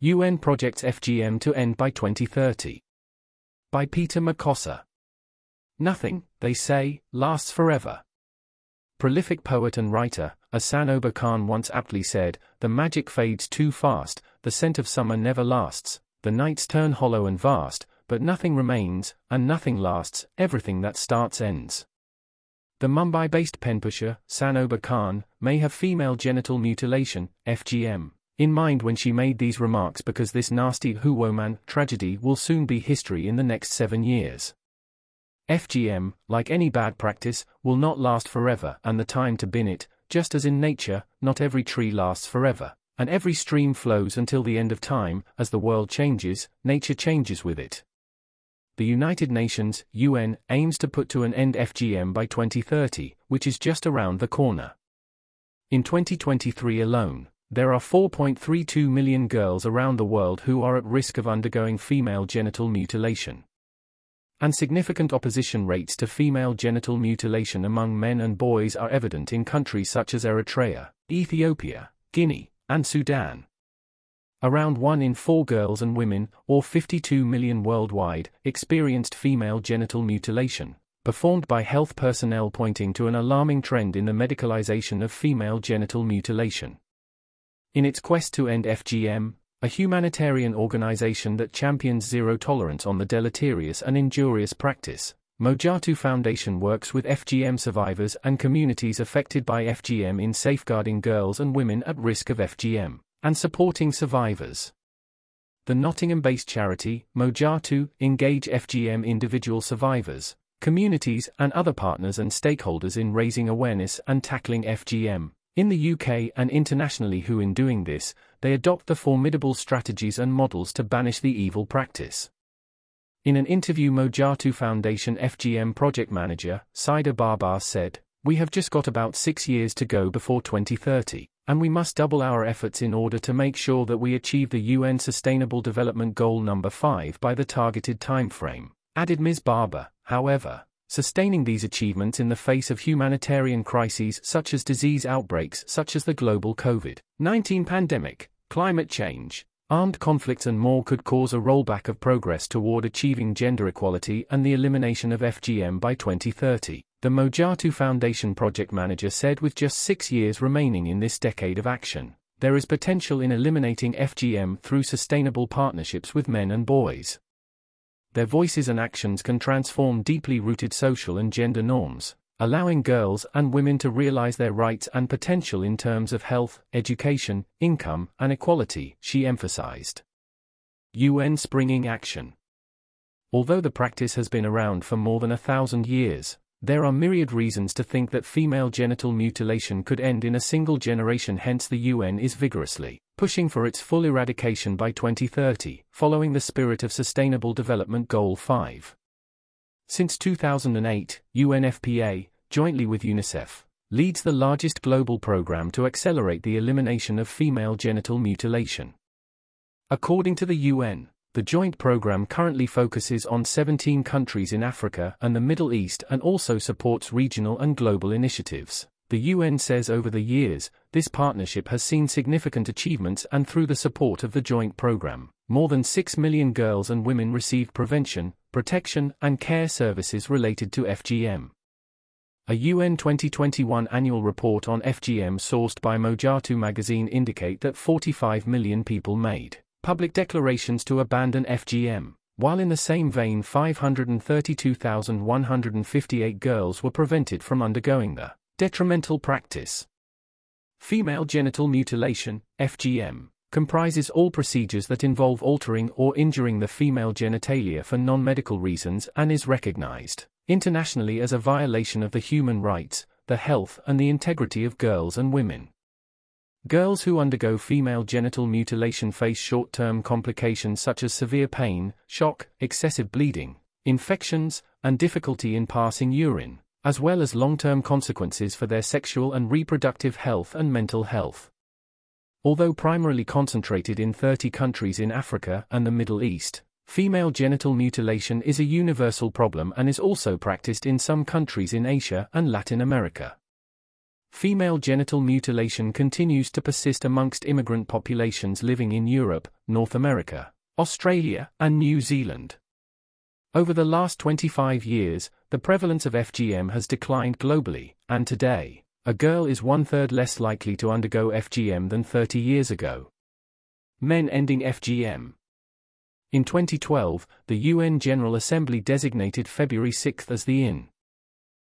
UN projects FGM to end by 2030. By Peter McCosser. Nothing, they say, lasts forever. Prolific poet and writer, Ahsan Oba Khan once aptly said, The magic fades too fast, the scent of summer never lasts, the nights turn hollow and vast, but nothing remains, and nothing lasts, everything that starts ends. The Mumbai-based pen pusher, Ahsan Oba Khan, may have female genital mutilation, FGM, in mind when she made these remarks because this nasty Huwoman tragedy will soon be history in the next seven years. FGM, like any bad practice, will not last forever and the time to bin it, just as in nature, not every tree lasts forever, and every stream flows until the end of time, as the world changes, nature changes with it the United Nations UN, aims to put to an end FGM by 2030, which is just around the corner. In 2023 alone, there are 4.32 million girls around the world who are at risk of undergoing female genital mutilation. And significant opposition rates to female genital mutilation among men and boys are evident in countries such as Eritrea, Ethiopia, Guinea, and Sudan. Around 1 in 4 girls and women, or 52 million worldwide, experienced female genital mutilation, performed by health personnel pointing to an alarming trend in the medicalization of female genital mutilation. In its quest to end FGM, a humanitarian organization that champions zero tolerance on the deleterious and injurious practice, Mojatu Foundation works with FGM survivors and communities affected by FGM in safeguarding girls and women at risk of FGM and supporting survivors. The Nottingham-based charity, Mojatu, engage FGM individual survivors, communities and other partners and stakeholders in raising awareness and tackling FGM. In the UK and internationally who in doing this, they adopt the formidable strategies and models to banish the evil practice. In an interview Mojatu Foundation FGM project manager, Saida Barbar said, We have just got about six years to go before 2030 and we must double our efforts in order to make sure that we achieve the UN Sustainable Development Goal number 5 by the targeted timeframe, added Ms. Barber. However, sustaining these achievements in the face of humanitarian crises such as disease outbreaks such as the global COVID-19 pandemic, climate change, armed conflicts and more could cause a rollback of progress toward achieving gender equality and the elimination of FGM by 2030. The Mojatu Foundation project manager said with just six years remaining in this decade of action, there is potential in eliminating FGM through sustainable partnerships with men and boys. Their voices and actions can transform deeply rooted social and gender norms, allowing girls and women to realize their rights and potential in terms of health, education, income, and equality, she emphasized. UN Springing Action Although the practice has been around for more than a thousand years, there are myriad reasons to think that female genital mutilation could end in a single generation hence the UN is vigorously pushing for its full eradication by 2030, following the spirit of Sustainable Development Goal 5. Since 2008, UNFPA, jointly with UNICEF, leads the largest global program to accelerate the elimination of female genital mutilation. According to the UN, the joint program currently focuses on 17 countries in Africa and the Middle East and also supports regional and global initiatives. The UN says over the years, this partnership has seen significant achievements and through the support of the joint program, more than 6 million girls and women received prevention, protection, and care services related to FGM. A UN 2021 annual report on FGM sourced by Mojatu magazine indicate that 45 million people made public declarations to abandon FGM, while in the same vein 532,158 girls were prevented from undergoing the detrimental practice. Female genital mutilation, FGM, comprises all procedures that involve altering or injuring the female genitalia for non-medical reasons and is recognized internationally as a violation of the human rights, the health and the integrity of girls and women. Girls who undergo female genital mutilation face short-term complications such as severe pain, shock, excessive bleeding, infections, and difficulty in passing urine, as well as long-term consequences for their sexual and reproductive health and mental health. Although primarily concentrated in 30 countries in Africa and the Middle East, female genital mutilation is a universal problem and is also practiced in some countries in Asia and Latin America. Female genital mutilation continues to persist amongst immigrant populations living in Europe, North America, Australia, and New Zealand. Over the last 25 years, the prevalence of FGM has declined globally, and today, a girl is one third less likely to undergo FGM than 30 years ago. Men ending FGM. In 2012, the UN General Assembly designated February 6 as the IN